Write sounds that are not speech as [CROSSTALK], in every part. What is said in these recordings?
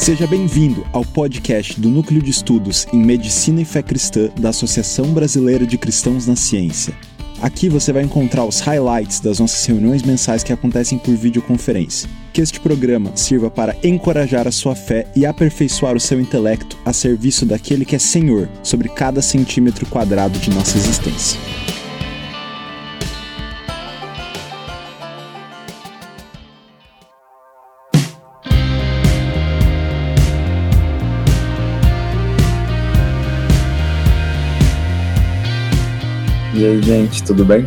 Seja bem-vindo ao podcast do Núcleo de Estudos em Medicina e Fé Cristã da Associação Brasileira de Cristãos na Ciência. Aqui você vai encontrar os highlights das nossas reuniões mensais que acontecem por videoconferência. Que este programa sirva para encorajar a sua fé e aperfeiçoar o seu intelecto a serviço daquele que é Senhor sobre cada centímetro quadrado de nossa existência. E aí, gente, tudo bem?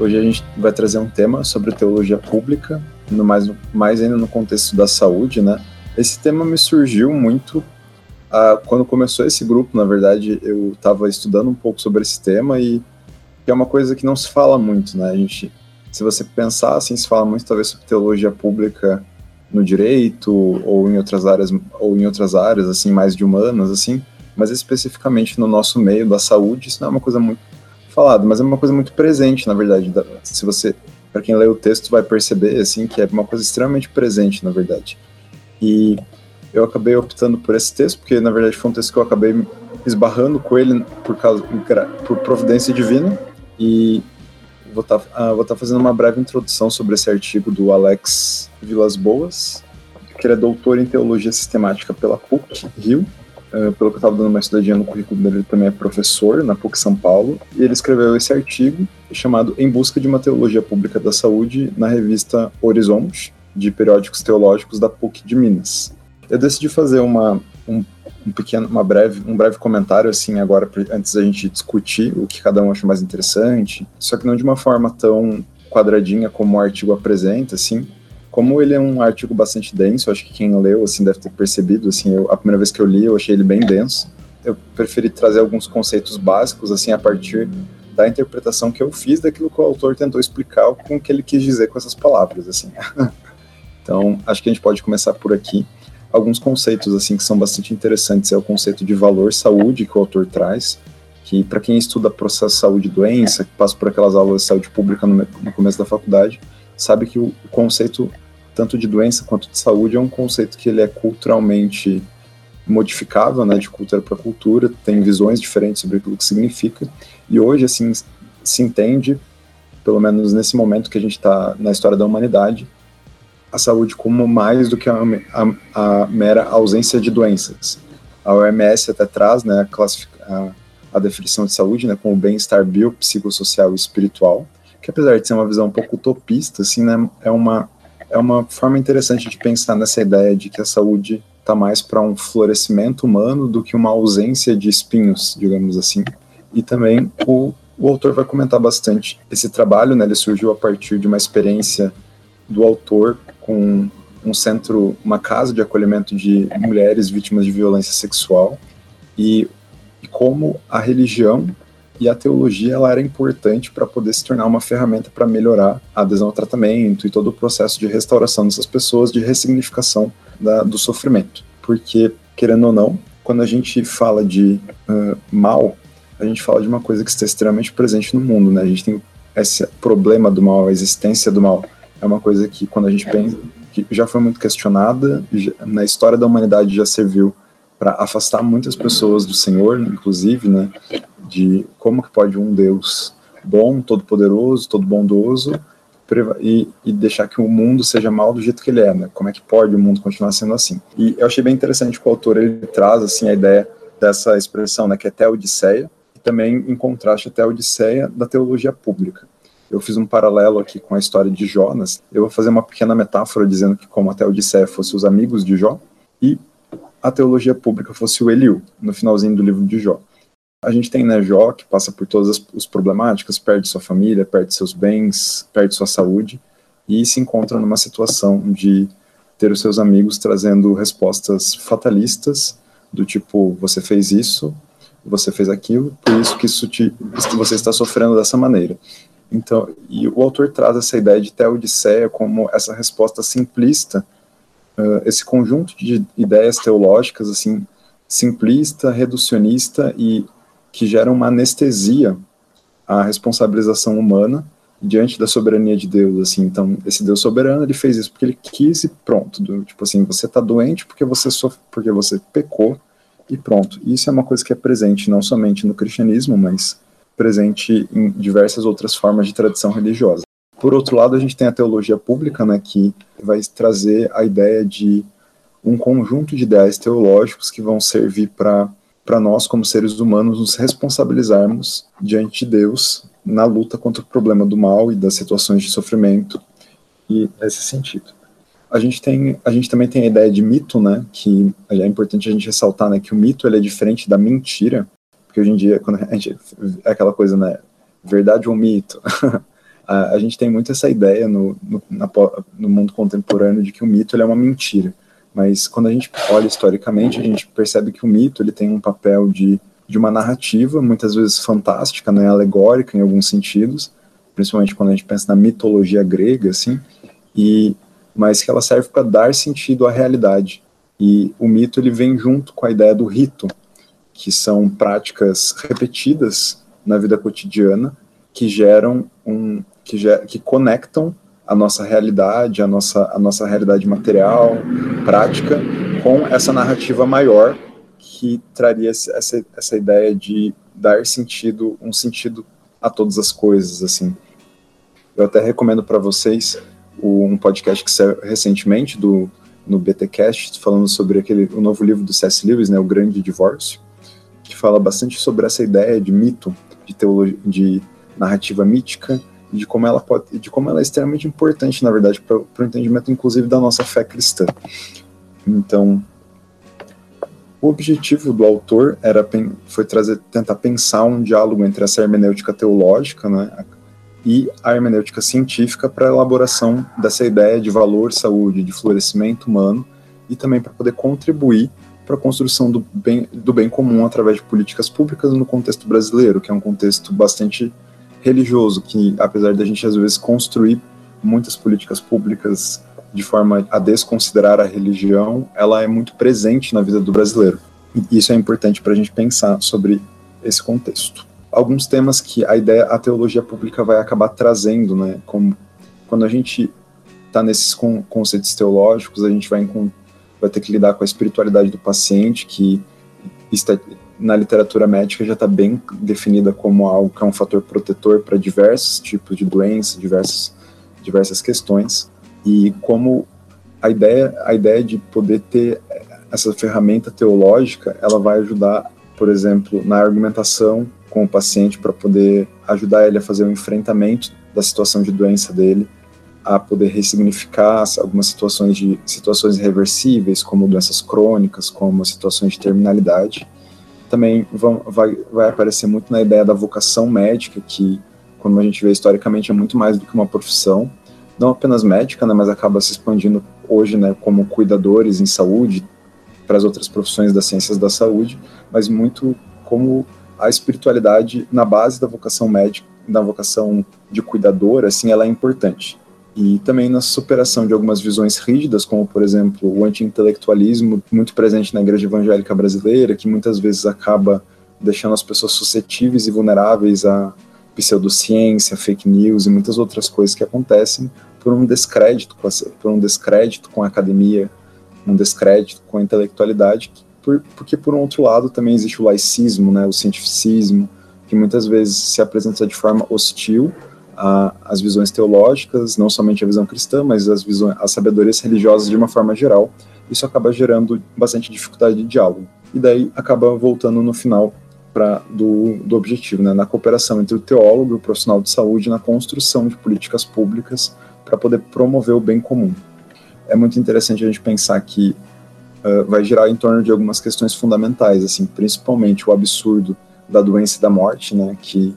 Hoje a gente vai trazer um tema sobre teologia pública, no mais, mais ainda no contexto da saúde, né? Esse tema me surgiu muito uh, quando começou esse grupo, na verdade, eu estava estudando um pouco sobre esse tema e é uma coisa que não se fala muito, né? A gente, se você pensar assim, se fala muito talvez sobre teologia pública no direito ou em outras áreas ou em outras áreas assim mais de humanas assim, mas especificamente no nosso meio da saúde, isso não é uma coisa muito falado, mas é uma coisa muito presente, na verdade. Se você, para quem lê o texto, vai perceber assim que é uma coisa extremamente presente, na verdade. E eu acabei optando por esse texto porque na verdade foi um texto que eu acabei esbarrando com ele por causa por providência divina e vou estar tá, vou tá fazendo uma breve introdução sobre esse artigo do Alex Vilas Boas, que ele é doutor em teologia sistemática pela PUC Rio Uh, pelo que eu estava dando uma estudadinha no currículo dele, ele também é professor na PUC São Paulo, e ele escreveu esse artigo chamado Em Busca de uma Teologia Pública da Saúde na revista Horizonte, de periódicos teológicos da PUC de Minas. Eu decidi fazer uma, um, um pequeno, uma breve, um breve comentário assim agora antes da gente discutir o que cada um acha mais interessante, só que não de uma forma tão quadradinha como o artigo apresenta, assim, como ele é um artigo bastante denso, acho que quem leu assim deve ter percebido, assim, eu, a primeira vez que eu li eu achei ele bem denso. Eu preferi trazer alguns conceitos básicos assim a partir da interpretação que eu fiz daquilo que o autor tentou explicar com o que ele quis dizer com essas palavras, assim. [LAUGHS] então, acho que a gente pode começar por aqui. Alguns conceitos assim que são bastante interessantes é o conceito de valor saúde que o autor traz, que para quem estuda processo saúde e doença, que passa por aquelas aulas de saúde pública no, no começo da faculdade, sabe que o conceito tanto de doença quanto de saúde, é um conceito que ele é culturalmente modificável, né, de cultura para cultura, tem visões diferentes sobre aquilo que significa, e hoje, assim, se entende, pelo menos nesse momento que a gente está na história da humanidade, a saúde como mais do que a, a, a, mera ausência de doenças. A OMS até traz né, a, a definição de saúde né, como bem-estar biopsicossocial e espiritual, que apesar de ser uma visão um pouco utopista, assim, né, é uma é uma forma interessante de pensar nessa ideia de que a saúde está mais para um florescimento humano do que uma ausência de espinhos, digamos assim. E também o, o autor vai comentar bastante esse trabalho, né? Ele surgiu a partir de uma experiência do autor com um centro, uma casa de acolhimento de mulheres vítimas de violência sexual e, e como a religião e a teologia ela era importante para poder se tornar uma ferramenta para melhorar a adesão ao tratamento e todo o processo de restauração dessas pessoas, de ressignificação da, do sofrimento. Porque, querendo ou não, quando a gente fala de uh, mal, a gente fala de uma coisa que está extremamente presente no mundo, né? A gente tem esse problema do mal, a existência do mal. É uma coisa que, quando a gente pensa, que já foi muito questionada, já, na história da humanidade já serviu para afastar muitas pessoas do Senhor, inclusive, né? de como que pode um Deus bom, todo-poderoso, todo bondoso, e, e, deixar que o mundo seja mal do jeito que ele é, né? Como é que pode o mundo continuar sendo assim? E eu achei bem interessante que o autor ele traz assim a ideia dessa expressão, né, que é teodiceia, e também em contraste a teodiceia da teologia pública. Eu fiz um paralelo aqui com a história de Jonas. Eu vou fazer uma pequena metáfora dizendo que como a teodiceia fosse os amigos de Jó e a teologia pública fosse o Eliú, no finalzinho do livro de Jó. A gente tem né, Jó, que passa por todas as, as problemáticas, perde sua família, perde seus bens, perde sua saúde, e se encontra numa situação de ter os seus amigos trazendo respostas fatalistas, do tipo, você fez isso, você fez aquilo, por isso que isso te, você está sofrendo dessa maneira. Então, e o autor traz essa ideia de teodiceia como essa resposta simplista, uh, esse conjunto de ideias teológicas, assim, simplista, reducionista e que gera uma anestesia à responsabilização humana diante da soberania de Deus, assim. Então, esse Deus soberano, ele fez isso porque ele quis e pronto. Do, tipo assim, você está doente porque você sofre, porque você pecou e pronto. Isso é uma coisa que é presente não somente no cristianismo, mas presente em diversas outras formas de tradição religiosa. Por outro lado, a gente tem a teologia pública, né, que vai trazer a ideia de um conjunto de ideais teológicos que vão servir para nós, como seres humanos, nos responsabilizarmos diante de Deus na luta contra o problema do mal e das situações de sofrimento e nesse sentido. A gente tem, a gente também tem a ideia de mito, né, que é importante a gente ressaltar, né, que o mito ele é diferente da mentira, porque hoje em dia quando a gente é aquela coisa, né, verdade ou mito, [LAUGHS] a, a, gente tem muito essa ideia no, no, na, no mundo contemporâneo de que o mito é uma mentira. Mas quando a gente olha historicamente, a gente percebe que o mito ele tem um papel de, de uma narrativa, muitas vezes fantástica, né, alegórica em alguns sentidos, principalmente quando a gente pensa na mitologia grega, assim, e mas que ela serve para dar sentido à realidade. E o mito ele vem junto com a ideia do rito, que são práticas repetidas na vida cotidiana que geram um que, ger, que conectam a nossa realidade, a nossa, a nossa realidade material, prática, com essa narrativa maior que traria essa, essa ideia de dar sentido, um sentido a todas as coisas, assim. Eu até recomendo para vocês um podcast que saiu recentemente do no BTcast falando sobre aquele o novo livro do C.S. Lewis, né, o Grande Divórcio, que fala bastante sobre essa ideia de mito, de teologia, de narrativa mítica de como ela pode, de como ela é extremamente importante, na verdade, para o entendimento, inclusive, da nossa fé cristã. Então, o objetivo do autor era foi trazer, tentar pensar um diálogo entre essa hermenêutica teológica, né, e a hermenêutica científica para a elaboração dessa ideia de valor, saúde, de florescimento humano e também para poder contribuir para a construção do bem, do bem comum através de políticas públicas no contexto brasileiro, que é um contexto bastante religioso, que apesar da gente às vezes construir muitas políticas públicas de forma a desconsiderar a religião, ela é muito presente na vida do brasileiro. E isso é importante para a gente pensar sobre esse contexto. Alguns temas que a ideia, a teologia pública vai acabar trazendo, né? Como quando a gente está nesses conceitos teológicos, a gente vai, vai ter que lidar com a espiritualidade do paciente, que na literatura médica já está bem definida como algo que é um fator protetor para diversos tipos de doenças, diversas, diversas questões, e como a ideia, a ideia de poder ter essa ferramenta teológica, ela vai ajudar, por exemplo, na argumentação com o paciente para poder ajudar ele a fazer o um enfrentamento da situação de doença dele, a poder ressignificar algumas situações de situações irreversíveis, como doenças crônicas, como situações de terminalidade, também vão, vai, vai aparecer muito na ideia da vocação médica, que, como a gente vê historicamente, é muito mais do que uma profissão, não apenas médica, né, mas acaba se expandindo hoje né, como cuidadores em saúde, para as outras profissões das ciências da saúde, mas muito como a espiritualidade na base da vocação médica, da vocação de cuidador, assim, ela é importante e também na superação de algumas visões rígidas, como, por exemplo, o anti-intelectualismo, muito presente na igreja evangélica brasileira, que muitas vezes acaba deixando as pessoas suscetíveis e vulneráveis à pseudociência, fake news e muitas outras coisas que acontecem por um descrédito, por um descrédito com a academia, um descrédito com a intelectualidade, por, porque, por um outro lado, também existe o laicismo, né, o cientificismo, que muitas vezes se apresenta de forma hostil a, as visões teológicas, não somente a visão cristã, mas as visões, as sabedorias religiosas de uma forma geral. Isso acaba gerando bastante dificuldade de diálogo. E daí acaba voltando no final para do, do objetivo, né, na cooperação entre o teólogo e o profissional de saúde na construção de políticas públicas para poder promover o bem comum. É muito interessante a gente pensar que uh, vai girar em torno de algumas questões fundamentais, assim, principalmente o absurdo da doença e da morte, né, que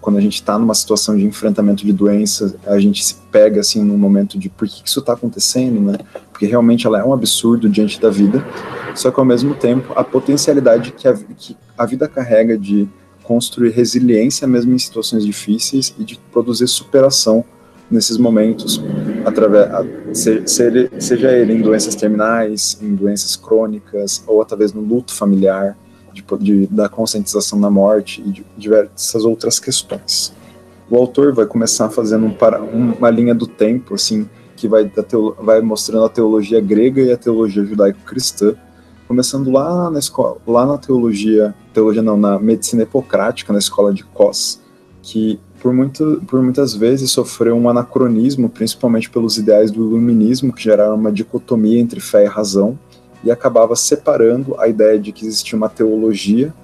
quando a gente está numa situação de enfrentamento de doença, a gente se pega assim num momento de por que isso está acontecendo, né? Porque realmente ela é um absurdo diante da vida, só que ao mesmo tempo a potencialidade que a, que a vida carrega de construir resiliência mesmo em situações difíceis e de produzir superação nesses momentos, através, seja ele em doenças terminais, em doenças crônicas ou talvez no luto familiar de, de, da conscientização da morte e de diversas outras questões. o autor vai começar fazendo um, uma linha do tempo, assim, que vai, vai mostrando a teologia grega e a teologia judaico-cristã, começando lá na escola, lá na teologia, teologia não, na medicina hipocrática, na escola de Cos, que por, muito, por muitas vezes sofreu um anacronismo, principalmente pelos ideais do iluminismo, que geraram uma dicotomia entre fé e razão, e acabava separando a ideia de que existia uma teologia,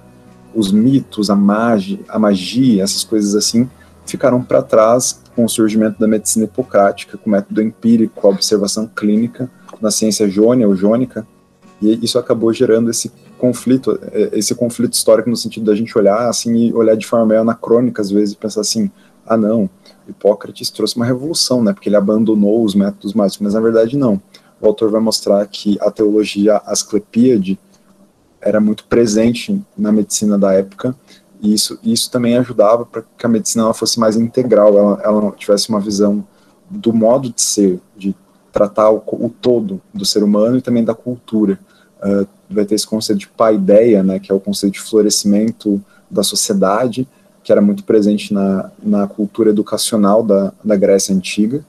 os mitos, a magia, a magia essas coisas assim, ficaram para trás com o surgimento da medicina hipocrática, com o método empírico, a observação clínica, na ciência jônia ou jônica, e isso acabou gerando esse conflito, é, esse conflito histórico no sentido da gente olhar assim e olhar de forma meio anacrônica às vezes e pensar assim, ah não, Hipócrates trouxe uma revolução, né, porque ele abandonou os métodos mágicos, mas na verdade não. O autor vai mostrar que a teologia asclepíade era muito presente na medicina da época e isso, isso também ajudava para que a medicina ela fosse mais integral, ela, ela tivesse uma visão do modo de ser, de tratar o, o todo do ser humano e também da cultura. Uh, vai ter esse conceito de paideia, né, que é o conceito de florescimento da sociedade, que era muito presente na, na cultura educacional da, da Grécia Antiga.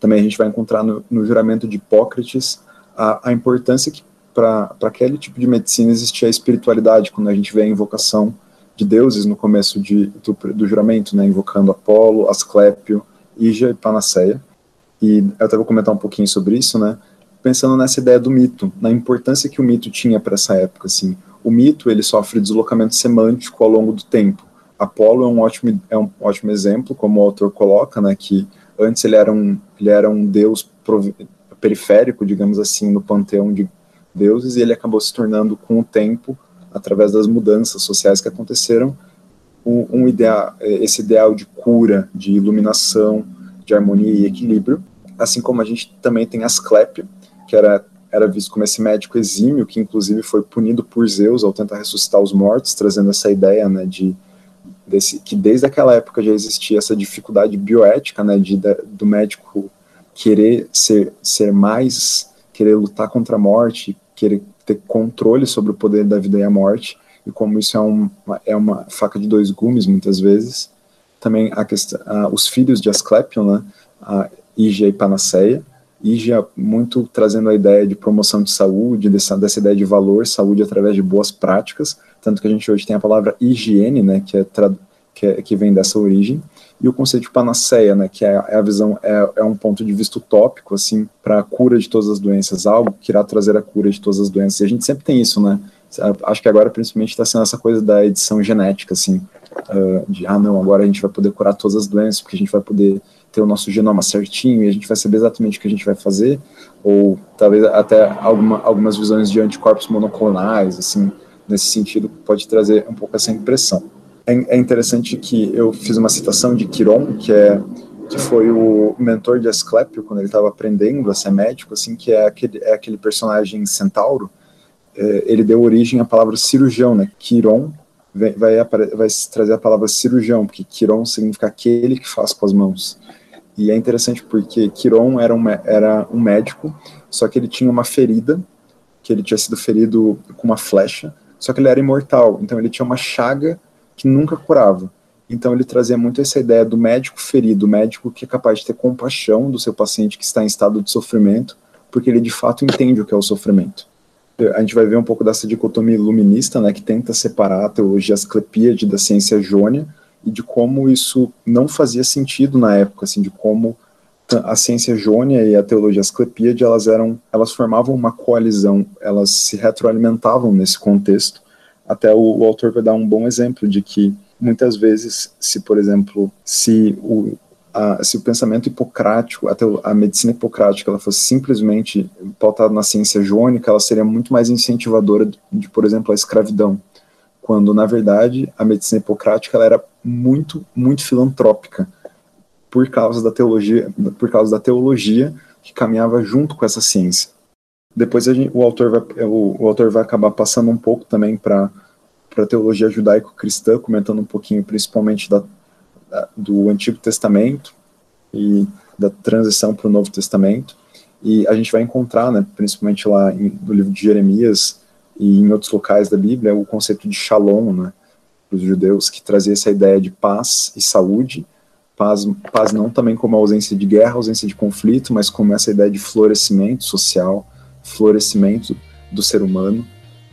Também a gente vai encontrar no, no juramento de Hipócrates a, a importância que para aquele tipo de medicina existia a espiritualidade, quando a gente vê a invocação de deuses no começo de, do, do juramento, né, invocando Apolo, Asclépio, Ígia e Panaceia. E eu até vou comentar um pouquinho sobre isso, né, pensando nessa ideia do mito, na importância que o mito tinha para essa época, assim. O mito, ele sofre deslocamento semântico ao longo do tempo. Apolo é um ótimo, é um ótimo exemplo, como o autor coloca, né, que antes ele era um, ele era um deus periférico, digamos assim, no panteão de deuses, e ele acabou se tornando, com o tempo, através das mudanças sociais que aconteceram, um, um ideal, esse ideal de cura, de iluminação, de harmonia e equilíbrio, assim como a gente também tem Asclépio, que era, era visto como esse médico exímio, que inclusive foi punido por Zeus ao tentar ressuscitar os mortos, trazendo essa ideia né, de desse, que desde aquela época já existia essa dificuldade bioética né, de, da, do médico querer ser, ser mais, querer lutar contra a morte, querer ter controle sobre o poder da vida e a morte, e como isso é, um, é uma faca de dois gumes, muitas vezes. Também a questão, os filhos de Asclepion, né, a Ígia e Panaceia, Ígia muito trazendo a ideia de promoção de saúde, dessa, dessa ideia de valor, saúde através de boas práticas, tanto que a gente hoje tem a palavra higiene, né, que, é, que, é, que vem dessa origem, e o conceito de panaceia, né, que é, é a visão, é, é, um ponto de vista utópico, assim, para a cura de todas as doenças, algo que irá trazer a cura de todas as doenças. E a gente sempre tem isso, né? Acho que agora, principalmente, está sendo essa coisa da edição genética, assim, uh, de, ah, não, agora a gente vai poder curar todas as doenças, porque a gente vai poder ter o nosso genoma certinho e a gente vai saber exatamente o que a gente vai fazer, ou talvez até alguma, algumas visões de anticorpos monoclonais, assim, nesse sentido, pode trazer um pouco essa impressão é, é interessante que eu fiz uma citação de Quiron, que é que foi o mentor de Asclepio quando ele estava aprendendo a ser médico, assim, que é aquele, é aquele personagem centauro, é, ele deu origem à palavra cirurgião, né? Quiron vai, vai, vai trazer a palavra cirurgião, porque Quiron significa aquele que faz com as mãos. E é interessante porque Quiron era um, era um médico, só que ele tinha uma ferida, que ele tinha sido ferido com uma flecha, só que ele era imortal, então ele tinha uma chaga que nunca curava. Então ele trazia muito essa ideia do médico ferido, médico que é capaz de ter compaixão do seu paciente que está em estado de sofrimento, porque ele de fato entende o que é o sofrimento. A gente vai ver um pouco dessa dicotomia iluminista, né, que tenta separar a teologia asclepíade da ciência jônia e de como isso não fazia sentido na época, assim, de como a ciência jônia e a teologia asclepíade, elas eram, elas formavam uma coalizão, elas se retroalimentavam nesse contexto. Até o, o autor vai dar um bom exemplo de que muitas vezes, se por exemplo, se o, a, se o pensamento hipocrático, até a medicina hipocrática, ela fosse simplesmente pautada na ciência jônica, ela seria muito mais incentivadora de, de, por exemplo, a escravidão, quando na verdade a medicina hipocrática ela era muito, muito filantrópica por causa da teologia, por causa da teologia que caminhava junto com essa ciência. Depois gente, o, autor vai, o, o, autor vai acabar passando um pouco também para a teologia judaico-cristã, comentando um pouquinho principalmente da, da, do Antigo Testamento e da transição para o Novo Testamento. E a gente vai encontrar, né, principalmente lá em, no livro de Jeremias e em outros locais da Bíblia, o conceito de shalom, né, os judeus, que trazia essa ideia de paz e saúde, paz, paz não também como ausência de guerra, ausência de conflito, mas como essa ideia de florescimento social, florescimento do ser humano,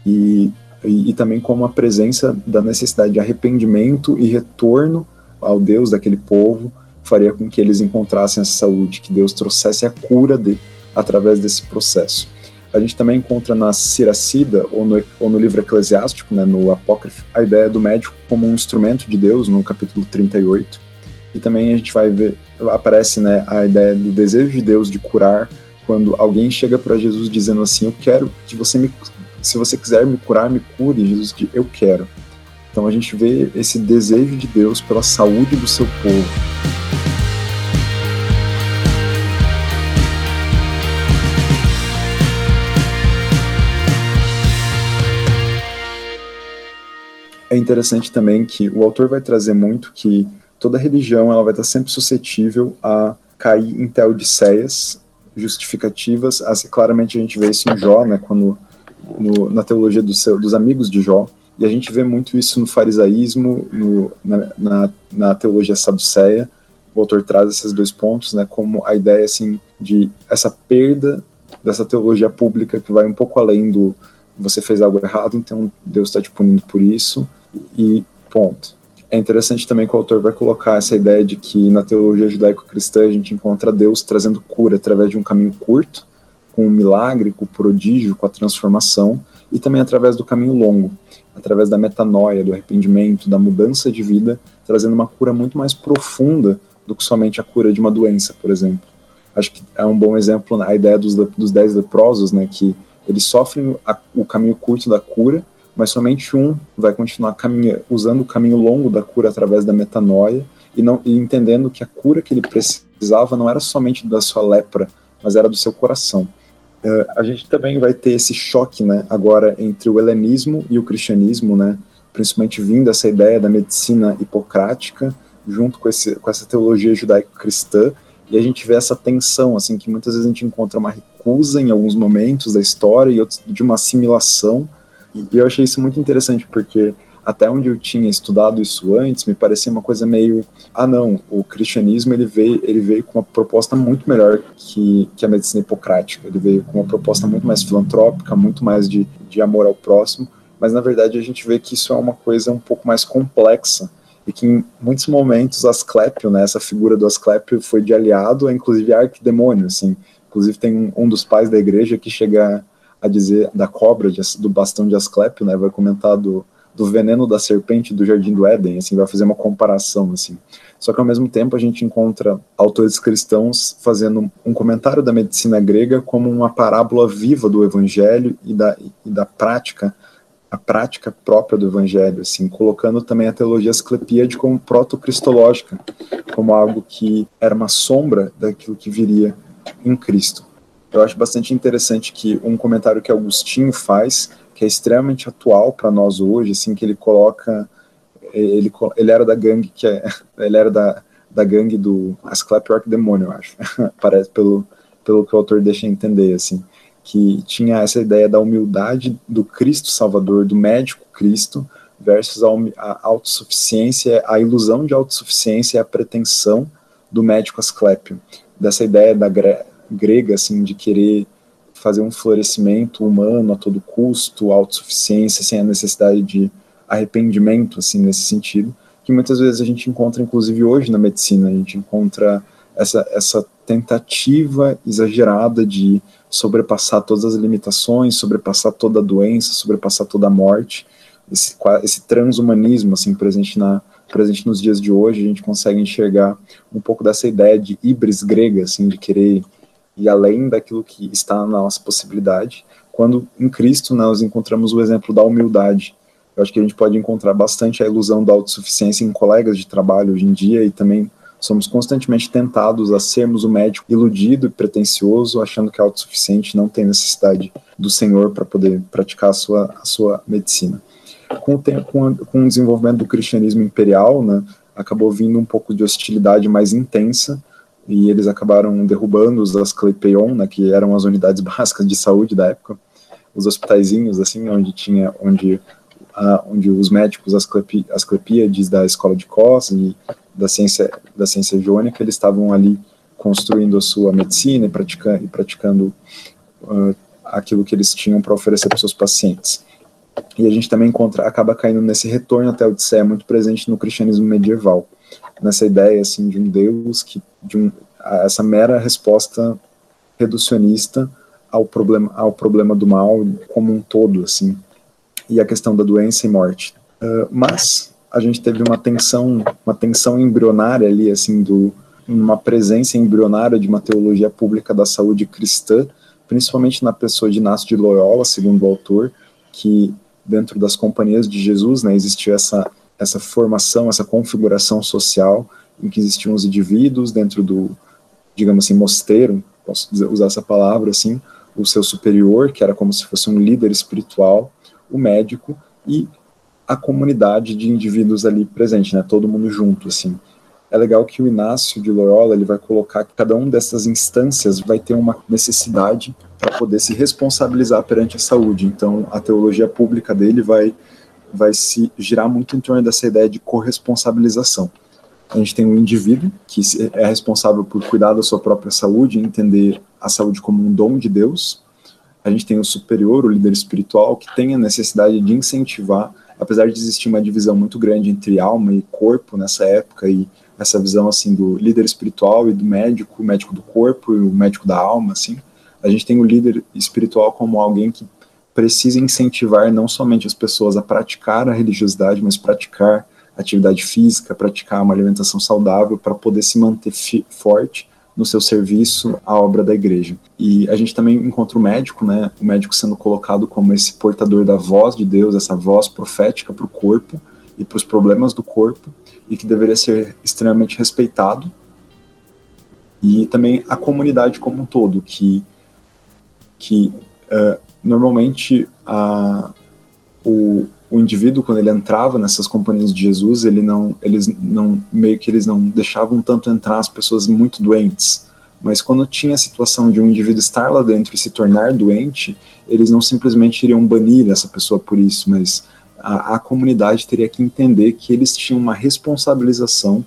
e, e, e também como a presença da necessidade de arrependimento e retorno ao Deus daquele povo faria com que eles encontrassem essa saúde, que Deus trouxesse a cura de, através desse processo. A gente também encontra na Siracida, ou no, ou no livro eclesiástico, né, no Apócrifo, a ideia do médico como um instrumento de Deus, no capítulo 38. E também a gente vai ver, aparece né, a ideia do desejo de Deus de curar, quando alguém chega para Jesus dizendo assim: Eu quero que você me. Se você quiser me curar, me cure. Jesus diz: Eu quero. Então a gente vê esse desejo de Deus pela saúde do seu povo. é interessante também que o autor vai trazer muito que toda religião ela vai estar sempre suscetível a cair em teodiceias justificativas. Assim, claramente a gente vê isso em Jó, né, quando no, na teologia do seu, dos amigos de Jó, e a gente vê muito isso no farisaísmo, no, na, na, na, teologia saduceia. O autor traz esses dois pontos, né, como a ideia assim de essa perda dessa teologia pública que vai um pouco além do você fez algo errado, então Deus está te punindo por isso e ponto. É interessante também que o autor vai colocar essa ideia de que na teologia judaico-cristã a gente encontra Deus trazendo cura através de um caminho curto, com o milagre, com o prodígio, com a transformação, e também através do caminho longo, através da metanoia, do arrependimento, da mudança de vida, trazendo uma cura muito mais profunda do que somente a cura de uma doença, por exemplo. Acho que é um bom exemplo a ideia dos, dos dez leprosos, né, que eles sofrem a, o caminho curto da cura, mas somente um vai continuar usando o caminho longo da cura através da metanoia e, não, e entendendo que a cura que ele precisava não era somente da sua lepra, mas era do seu coração. Uh, a gente também vai ter esse choque, né, agora entre o helenismo e o cristianismo, né, principalmente vindo essa ideia da medicina hipocrática, junto com, esse, com essa teologia judaico-cristã, e a gente vê essa tensão, assim, que muitas vezes a gente encontra uma recusa em alguns momentos da história e outros de uma assimilação, e eu achei isso muito interessante, porque até onde eu tinha estudado isso antes, me parecia uma coisa meio, ah não, o cristianismo ele veio, ele veio com uma proposta muito melhor que, que a medicina hipocrática, ele veio com uma proposta muito mais filantrópica, muito mais de, de amor ao próximo, mas na verdade a gente vê que isso é uma coisa um pouco mais complexa, e que em muitos momentos Asclepio, né, essa figura do Asclepio foi de aliado inclusive arquidemônio, assim, inclusive tem um, um dos pais da igreja que chega a dizer da cobra, de, do bastão de Asclepio, né? Vai comentar do, do veneno da serpente do Jardim do Éden, assim, vai fazer uma comparação, assim. Só que ao mesmo tempo a gente encontra autores cristãos fazendo um comentário da medicina grega como uma parábola viva do evangelho e da, e da prática, a prática própria do evangelho, assim, colocando também a teologia asclepíade como proto-cristológica, como algo que era uma sombra daquilo que viria em Cristo. Eu acho bastante interessante que um comentário que Agostinho faz, que é extremamente atual para nós hoje, assim, que ele coloca, ele, ele era da gangue que é, [LAUGHS] ele era da, da gangue do Asclepio Arquidemônio, eu acho, [LAUGHS] parece pelo pelo que o autor deixa entender, assim, que tinha essa ideia da humildade do Cristo Salvador, do médico Cristo, versus a, a autossuficiência, a ilusão de autossuficiência e a pretensão do médico Asclepio, dessa ideia da grega, assim, de querer fazer um florescimento humano a todo custo, autossuficiência, sem a necessidade de arrependimento, assim, nesse sentido, que muitas vezes a gente encontra, inclusive hoje na medicina, a gente encontra essa, essa tentativa exagerada de sobrepassar todas as limitações, sobrepassar toda a doença, sobrepassar toda a morte, esse, esse transhumanismo, assim, presente na, presente nos dias de hoje, a gente consegue enxergar um pouco dessa ideia de híbris grega, assim, de querer e além daquilo que está na nossa possibilidade, quando em Cristo nós encontramos o exemplo da humildade. Eu acho que a gente pode encontrar bastante a ilusão da autossuficiência em colegas de trabalho hoje em dia e também somos constantemente tentados a sermos o médico iludido e pretensioso, achando que é autossuficiente não tem necessidade do Senhor para poder praticar a sua, a sua medicina. Com o, tempo, com, com o desenvolvimento do cristianismo imperial, né, acabou vindo um pouco de hostilidade mais intensa, e eles acabaram derrubando os Asclepion, né, que eram as unidades [LAUGHS] básicas de saúde da época, os hospitaizinhos, assim, onde tinha, onde onde os médicos asclepíades da escola de Cos e da ciência, da ciência jônica, eles estavam ali construindo a sua medicina e praticando, e praticando uh, aquilo que eles tinham para oferecer para seus pacientes. E a gente também encontra, acaba caindo nesse retorno até a Odisseia, muito presente no cristianismo medieval, nessa ideia assim de um Deus que de um, essa mera resposta reducionista ao problema ao problema do mal como um todo assim e a questão da doença e morte. Uh, mas a gente teve uma tensão uma tensão embrionária ali assim do uma presença embrionária de uma teologia pública da saúde cristã, principalmente na pessoa de Inácio de Loyola, segundo o autor, que dentro das companhias de Jesus, né, existiu essa essa formação, essa configuração social em que existiam os indivíduos dentro do, digamos assim, mosteiro, posso usar essa palavra assim, o seu superior, que era como se fosse um líder espiritual, o médico e a comunidade de indivíduos ali presente, né, todo mundo junto, assim é legal que o Inácio de Loyola ele vai colocar que cada uma dessas instâncias vai ter uma necessidade para poder se responsabilizar perante a saúde. Então, a teologia pública dele vai vai se girar muito em torno dessa ideia de corresponsabilização. A gente tem o um indivíduo que é responsável por cuidar da sua própria saúde, entender a saúde como um dom de Deus. A gente tem o superior, o líder espiritual, que tem a necessidade de incentivar, apesar de existir uma divisão muito grande entre alma e corpo nessa época e essa visão assim do líder espiritual e do médico, o médico do corpo e o médico da alma, assim. A gente tem o líder espiritual como alguém que precisa incentivar não somente as pessoas a praticar a religiosidade, mas praticar atividade física, praticar uma alimentação saudável para poder se manter forte no seu serviço à obra da igreja. E a gente também encontra o médico, né, o médico sendo colocado como esse portador da voz de Deus, essa voz profética para o corpo e para os problemas do corpo, e que deveria ser extremamente respeitado, e também a comunidade como um todo, que, que uh, normalmente a, o, o indivíduo, quando ele entrava nessas companhias de Jesus, ele não, eles não, meio que eles não deixavam tanto entrar as pessoas muito doentes, mas quando tinha a situação de um indivíduo estar lá dentro e se tornar doente, eles não simplesmente iriam banir essa pessoa por isso, mas a, a comunidade teria que entender que eles tinham uma responsabilização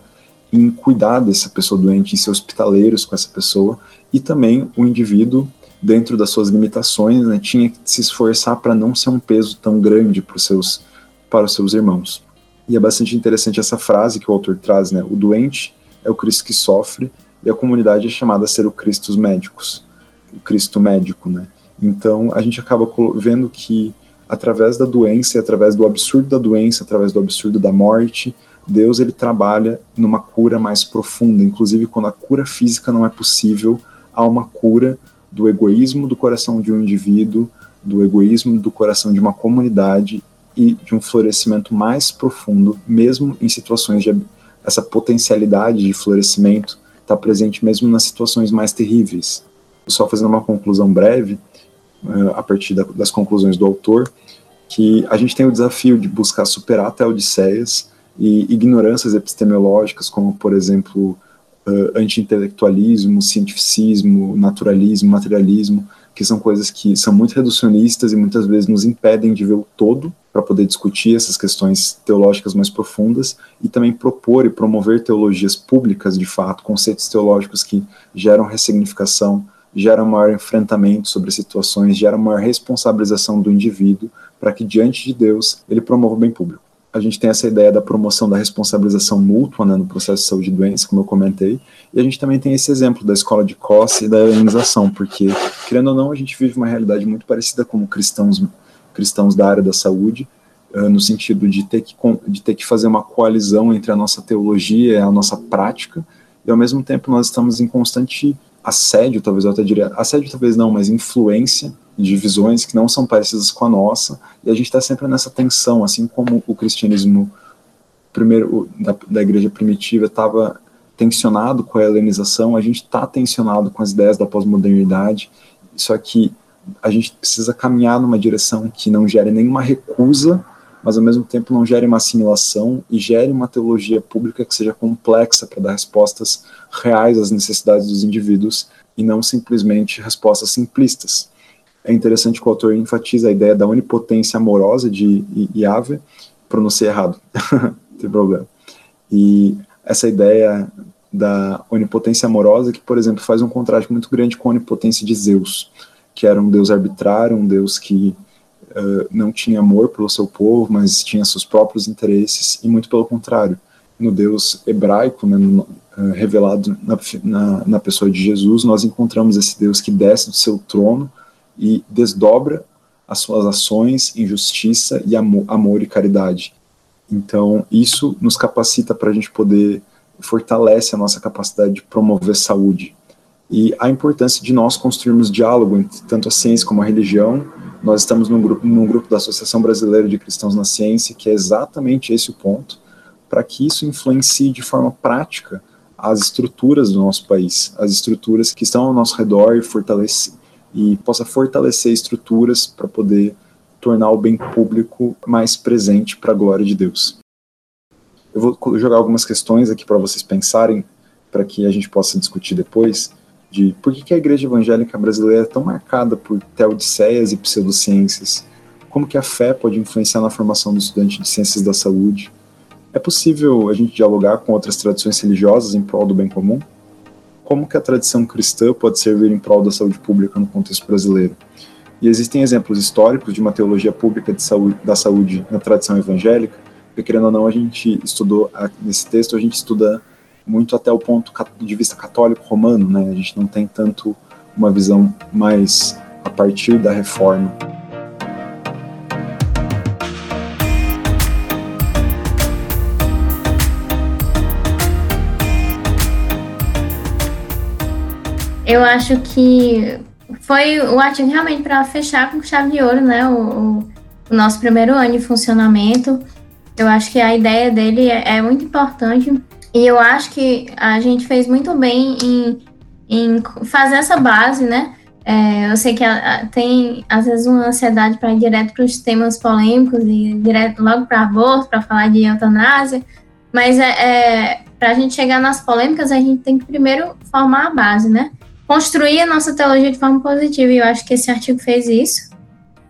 em cuidar dessa pessoa doente, em ser hospitaleiros com essa pessoa, e também o indivíduo, dentro das suas limitações, né, tinha que se esforçar para não ser um peso tão grande para os seus, para os seus irmãos. E é bastante interessante essa frase que o autor traz, né? O doente é o Cristo que sofre e a comunidade é chamada a ser o Cristo médicos, o Cristo médico, né? Então a gente acaba vendo que através da doença através do absurdo da doença, através do absurdo da morte, Deus ele trabalha numa cura mais profunda, inclusive quando a cura física não é possível, há uma cura do egoísmo do coração de um indivíduo, do egoísmo do coração de uma comunidade e de um florescimento mais profundo, mesmo em situações de essa potencialidade de florescimento está presente mesmo nas situações mais terríveis. Só fazendo uma conclusão breve, uh, a partir da, das conclusões do autor, que a gente tem o desafio de buscar superar até odisseias e ignorâncias epistemológicas, como, por exemplo, uh, anti-intelectualismo, cientificismo, naturalismo, materialismo, que são coisas que são muito reducionistas e muitas vezes nos impedem de ver o todo para poder discutir essas questões teológicas mais profundas e também propor e promover teologias públicas, de fato, conceitos teológicos que geram ressignificação, gera um maior enfrentamento sobre situações, gera uma maior responsabilização do indivíduo para que, diante de Deus, ele promova o bem público. A gente tem essa ideia da promoção da responsabilização mútua né, no processo de saúde e doença, como eu comentei, e a gente também tem esse exemplo da escola de Cosse e da helenização, porque, querendo ou não, a gente vive uma realidade muito parecida como cristãos, cristãos da área da saúde, uh, no sentido de ter, que, de ter que fazer uma coalizão entre a nossa teologia e a nossa prática, e ao mesmo tempo nós estamos em constante assédio, talvez eu até diria, assédio talvez não, mas influência de visões que não são parecidas com a nossa, e a gente está sempre nessa tensão, assim como o cristianismo primeiro da, da igreja primitiva estava tensionado com a helenização, a gente está tensionado com as ideias da pós-modernidade, só que a gente precisa caminhar numa direção que não gere nenhuma recusa mas ao mesmo tempo não gere uma assimilação e gere uma teologia pública que seja complexa para dar respostas reais às necessidades dos indivíduos e não simplesmente respostas simplistas. É interessante que o autor enfatiza a ideia da onipotência amorosa de Yahvé, pronunciei errado, não [LAUGHS] tem problema. E essa ideia da onipotência amorosa que, por exemplo, faz um contraste muito grande com a onipotência de Zeus, que era um deus arbitrário, um deus que uh, não tinha amor pelo seu povo, mas tinha seus próprios interesses, e muito pelo contrário, no deus hebraico, né, no, uh, revelado na, na, na pessoa de Jesus, nós encontramos esse deus que desce do seu trono e desdobra as suas ações em justiça e amor, amor e caridade. Então, isso nos capacita para a gente poder, fortalece a nossa capacidade de promover saúde. E a importância de nós construirmos diálogo entre tanto a ciência como a religião. Nós estamos num grupo, num grupo da Associação Brasileira de Cristãos na Ciência, que é exatamente esse o ponto, para que isso influencie de forma prática as estruturas do nosso país, as estruturas que estão ao nosso redor e fortalecer, e possa fortalecer estruturas para poder tornar o bem público mais presente para a glória de Deus. Eu vou jogar algumas questões aqui para vocês pensarem, para que a gente possa discutir depois, de por que, a igreja evangélica brasileira é tão marcada por teodiceias e pseudociências, como que a fé pode influenciar na formação do estudante de ciências da saúde. É possível a gente dialogar com outras tradições religiosas em prol do bem comum? Como que a tradição cristã pode servir em prol da saúde pública no contexto brasileiro. E existem exemplos históricos de uma teologia pública saúde, da saúde na tradição evangélica, porque querendo ou não, a gente estudou, nesse texto, a gente estuda muito até o ponto de vista católico romano, né? A gente não tem tanto uma visão mais a partir da reforma. Eu acho que foi o artigo realmente para fechar com chave de ouro, né? O, o, o, nosso primeiro ano de funcionamento. Eu acho que a ideia dele é, é, muito importante e eu acho que a gente fez muito bem em, em fazer essa base, né? É, eu sei que a, a, tem às vezes uma ansiedade para ir direto para os temas polêmicos e direto logo para aborto, para falar de eutanásia, mas é, é para a gente chegar nas polêmicas, a gente tem que primeiro formar a base, né? Construir a nossa teologia de forma positiva, e eu acho que esse artigo fez isso.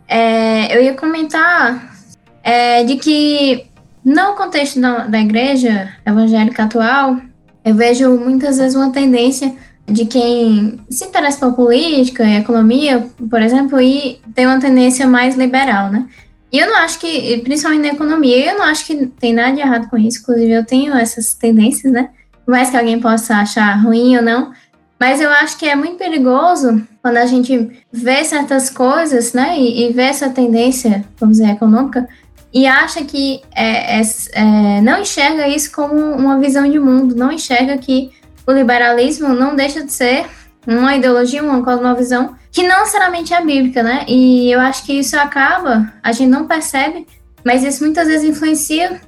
É, eu ia comentar é, de que, no contexto da, da igreja evangélica atual, eu vejo muitas vezes uma tendência de quem se interessa por política e economia, por exemplo, e tem uma tendência mais liberal, né? E eu não acho que, principalmente na economia, eu não acho que tem nada de errado com isso, inclusive eu tenho essas tendências, né? Por mais que alguém possa achar ruim ou não, mas eu acho que é muito perigoso quando a gente vê certas coisas, né, e, e vê essa tendência, vamos dizer, econômica, e acha que é, é, é, não enxerga isso como uma visão de mundo, não enxerga que o liberalismo não deixa de ser uma ideologia, uma cosmovisão que não necessariamente é bíblica, né? E eu acho que isso acaba, a gente não percebe, mas isso muitas vezes influencia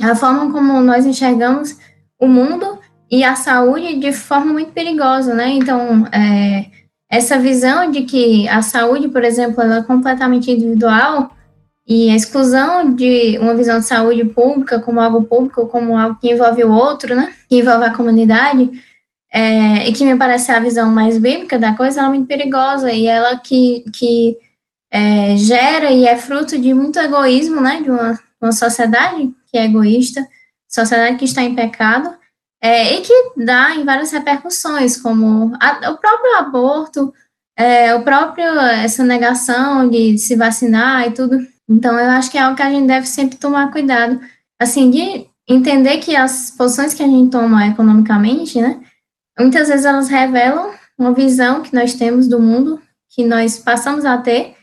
a forma como nós enxergamos o mundo e a saúde de forma muito perigosa, né? Então, é, essa visão de que a saúde, por exemplo, ela é completamente individual e a exclusão de uma visão de saúde pública como algo público, como algo que envolve o outro, né? Que envolve a comunidade, é, e que me parece a visão mais bíblica da coisa, ela é muito perigosa e ela que, que é, gera e é fruto de muito egoísmo, né? De uma, uma sociedade que é egoísta, sociedade que está em pecado, é, e que dá em várias repercussões, como a, o próprio aborto, é, o próprio essa negação de se vacinar e tudo. Então, eu acho que é algo que a gente deve sempre tomar cuidado, assim, de entender que as posições que a gente toma economicamente, né, muitas vezes elas revelam uma visão que nós temos do mundo, que nós passamos a ter,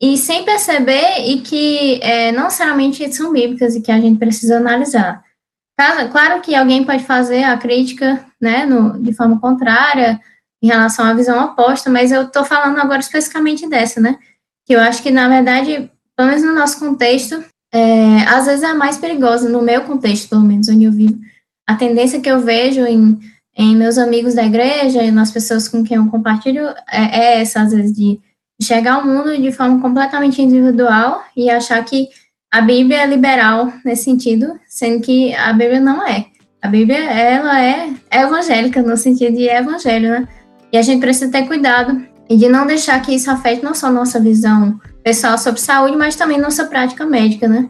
e sem perceber, e que é, não necessariamente são bíblicas e que a gente precisa analisar. Claro que alguém pode fazer a crítica né, no, de forma contrária em relação à visão oposta, mas eu estou falando agora especificamente dessa, né? Que eu acho que, na verdade, pelo menos no nosso contexto, é, às vezes é a mais perigosa, no meu contexto, pelo menos, onde eu vivo. A tendência que eu vejo em, em meus amigos da igreja e nas pessoas com quem eu compartilho é, é essa, às vezes, de enxergar o mundo de forma completamente individual e achar que a Bíblia é liberal nesse sentido, sendo que a Bíblia não é. A Bíblia, ela é evangélica, no sentido de evangelho, né? E a gente precisa ter cuidado e de não deixar que isso afete não só nossa visão pessoal sobre saúde, mas também nossa prática médica, né?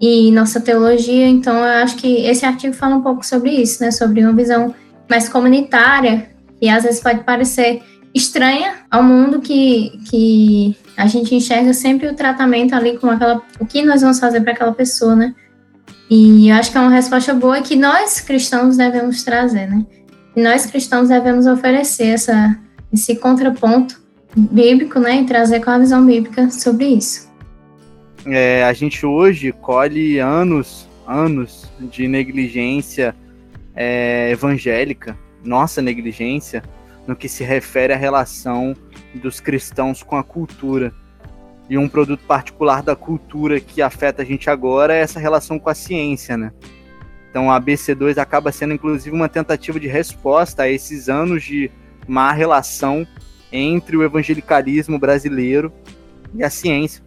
E nossa teologia. Então, eu acho que esse artigo fala um pouco sobre isso, né? Sobre uma visão mais comunitária, que às vezes pode parecer estranha ao mundo que, que a gente enxerga sempre o tratamento ali com aquela. O que nós vamos fazer para aquela pessoa, né? E eu acho que é uma resposta boa que nós cristãos devemos trazer, né? E nós cristãos devemos oferecer essa, esse contraponto bíblico, né, e trazer com a visão bíblica sobre isso. É, a gente hoje colhe anos, anos de negligência é, evangélica, nossa negligência, no que se refere à relação dos cristãos com a cultura. E um produto particular da cultura que afeta a gente agora é essa relação com a ciência, né? Então a BC2 acaba sendo inclusive uma tentativa de resposta a esses anos de má relação entre o evangelicalismo brasileiro e a ciência.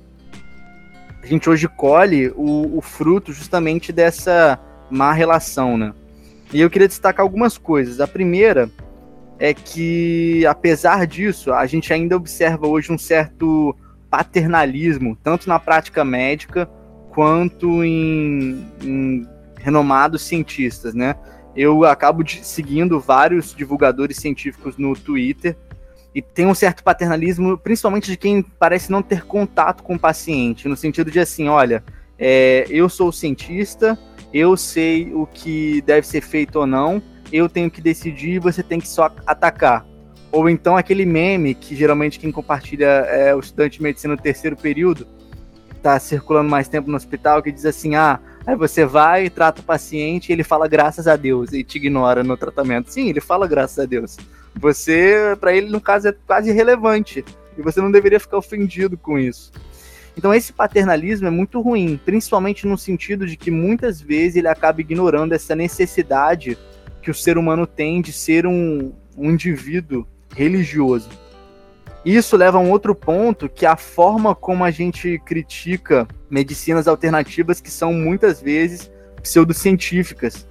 A gente hoje colhe o, o fruto justamente dessa má relação, né? E eu queria destacar algumas coisas. A primeira é que, apesar disso, a gente ainda observa hoje um certo paternalismo, tanto na prática médica quanto em, em renomados cientistas, né? Eu acabo de, seguindo vários divulgadores científicos no Twitter e tem um certo paternalismo, principalmente de quem parece não ter contato com o paciente, no sentido de assim, olha, é, eu sou cientista, eu sei o que deve ser feito ou não, eu tenho que decidir, você tem que só atacar. Ou então aquele meme que geralmente quem compartilha é o estudante de medicina no terceiro período, está circulando mais tempo no hospital, que diz assim: ah, aí você vai, trata o paciente e ele fala graças a Deus e te ignora no tratamento. Sim, ele fala graças a Deus. Você, para ele, no caso, é quase irrelevante. E você não deveria ficar ofendido com isso. Então esse paternalismo é muito ruim, principalmente no sentido de que muitas vezes ele acaba ignorando essa necessidade que o ser humano tem de ser um, um indivíduo religioso. Isso leva a um outro ponto, que é a forma como a gente critica medicinas alternativas que são muitas vezes pseudocientíficas.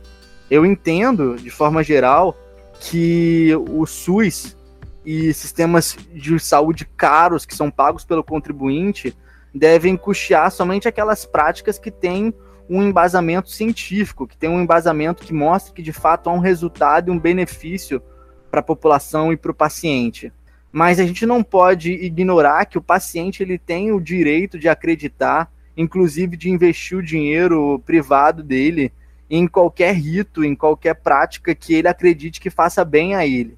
Eu entendo, de forma geral, que o SUS e sistemas de saúde caros que são pagos pelo contribuinte devem custear somente aquelas práticas que têm um embasamento científico, que tem um embasamento que mostra que de fato há um resultado e um benefício para a população e para o paciente. Mas a gente não pode ignorar que o paciente ele tem o direito de acreditar, inclusive de investir o dinheiro privado dele em qualquer rito, em qualquer prática que ele acredite que faça bem a ele.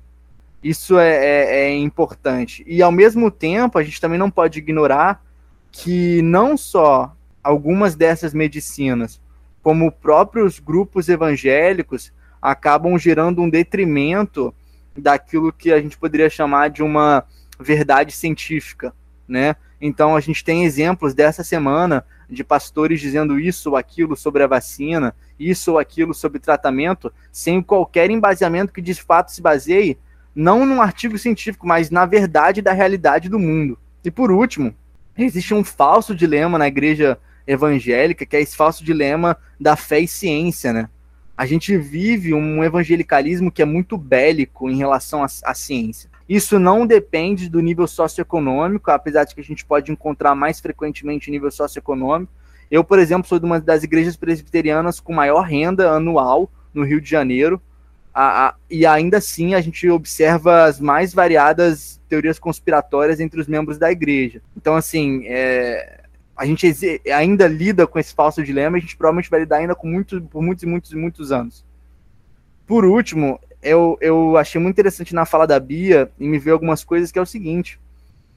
Isso é, é, é importante. E ao mesmo tempo, a gente também não pode ignorar que não só algumas dessas medicinas, como próprios grupos evangélicos, acabam gerando um detrimento daquilo que a gente poderia chamar de uma verdade científica, né? Então a gente tem exemplos dessa semana de pastores dizendo isso ou aquilo sobre a vacina, isso ou aquilo sobre tratamento, sem qualquer embaseamento que de fato se baseie não num artigo científico, mas na verdade da realidade do mundo. E por último, existe um falso dilema na igreja evangélica, que é esse falso dilema da fé e ciência, né? A gente vive um evangelicalismo que é muito bélico em relação à, à ciência. Isso não depende do nível socioeconômico, apesar de que a gente pode encontrar mais frequentemente nível socioeconômico. Eu, por exemplo, sou de uma das igrejas presbiterianas com maior renda anual no Rio de Janeiro, a, a, e ainda assim a gente observa as mais variadas teorias conspiratórias entre os membros da igreja. Então, assim, é, a gente ainda lida com esse falso dilema, a gente provavelmente vai lidar ainda com muito, por muitos e muitos e muitos anos. Por último, eu, eu achei muito interessante na fala da Bia e me veio algumas coisas que é o seguinte.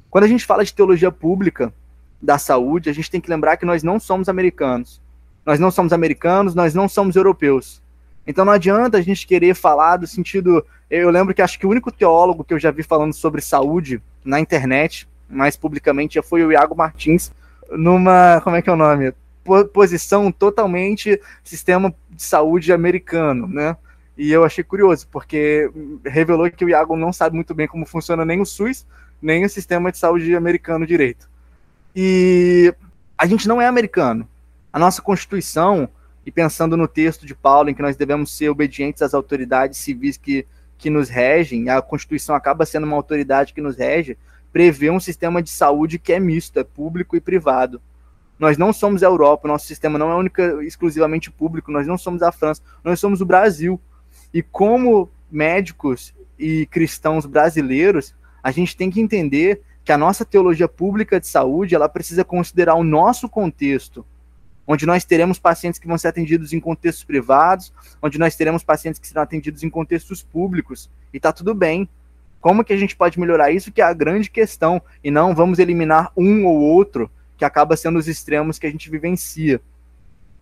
Quando a gente fala de teologia pública da saúde, a gente tem que lembrar que nós não somos americanos. Nós não somos americanos, nós não somos europeus. Então não adianta a gente querer falar do sentido. Eu lembro que acho que o único teólogo que eu já vi falando sobre saúde na internet, mais publicamente, já foi o Iago Martins, numa. Como é que é o nome? Posição totalmente sistema de saúde americano, né? E eu achei curioso, porque revelou que o Iago não sabe muito bem como funciona nem o SUS, nem o sistema de saúde americano direito. E a gente não é americano. A nossa Constituição, e pensando no texto de Paulo, em que nós devemos ser obedientes às autoridades civis que, que nos regem, a Constituição acaba sendo uma autoridade que nos rege, prevê um sistema de saúde que é misto, é público e privado. Nós não somos a Europa, nosso sistema não é única, exclusivamente público, nós não somos a França, nós somos o Brasil. E como médicos e cristãos brasileiros, a gente tem que entender que a nossa teologia pública de saúde, ela precisa considerar o nosso contexto, onde nós teremos pacientes que vão ser atendidos em contextos privados, onde nós teremos pacientes que serão atendidos em contextos públicos, e tá tudo bem. Como que a gente pode melhorar isso que é a grande questão, e não vamos eliminar um ou outro, que acaba sendo os extremos que a gente vivencia.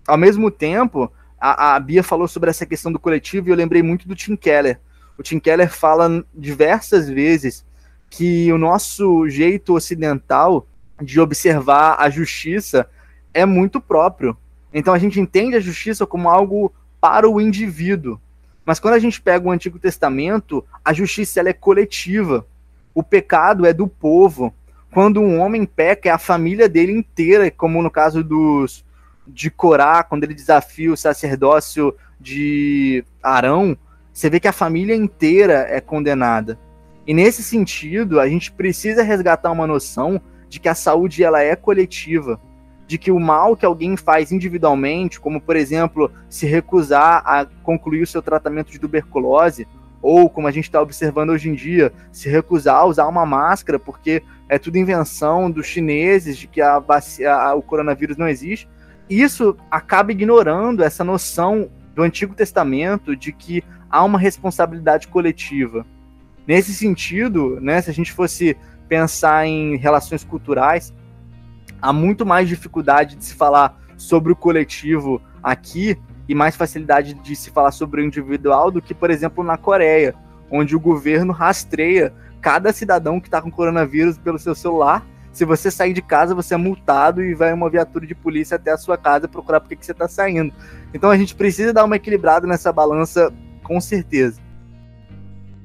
Ao mesmo tempo, a, a Bia falou sobre essa questão do coletivo e eu lembrei muito do Tim Keller. O Tim Keller fala diversas vezes que o nosso jeito ocidental de observar a justiça é muito próprio. Então a gente entende a justiça como algo para o indivíduo. Mas quando a gente pega o Antigo Testamento, a justiça ela é coletiva. O pecado é do povo. Quando um homem peca, é a família dele inteira, como no caso dos de Corá, quando ele desafia o sacerdócio de Arão, você vê que a família inteira é condenada. E nesse sentido, a gente precisa resgatar uma noção de que a saúde ela é coletiva de que o mal que alguém faz individualmente, como por exemplo, se recusar a concluir o seu tratamento de tuberculose, ou como a gente está observando hoje em dia, se recusar a usar uma máscara porque é tudo invenção dos chineses de que a, a, o coronavírus não existe, isso acaba ignorando essa noção do Antigo Testamento de que há uma responsabilidade coletiva. Nesse sentido, né, se a gente fosse pensar em relações culturais, há muito mais dificuldade de se falar sobre o coletivo aqui e mais facilidade de se falar sobre o individual do que, por exemplo, na Coreia, onde o governo rastreia cada cidadão que está com coronavírus pelo seu celular. Se você sair de casa, você é multado e vai uma viatura de polícia até a sua casa procurar por que você está saindo. Então a gente precisa dar uma equilibrada nessa balança, com certeza.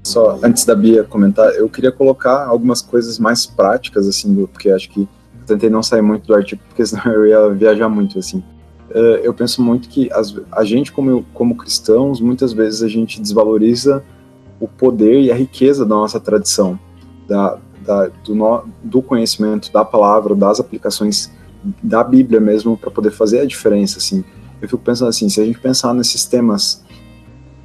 Só antes da Bia comentar, eu queria colocar algumas coisas mais práticas, assim, porque acho que tentei não sair muito do artigo, porque [LAUGHS] senão eu ia viajar muito, assim. Uh, eu penso muito que as, a gente, como, como cristãos, muitas vezes a gente desvaloriza o poder e a riqueza da nossa tradição, da, da, do, no, do conhecimento da palavra, das aplicações da Bíblia mesmo, para poder fazer a diferença, assim. Eu fico pensando assim, se a gente pensar nesses temas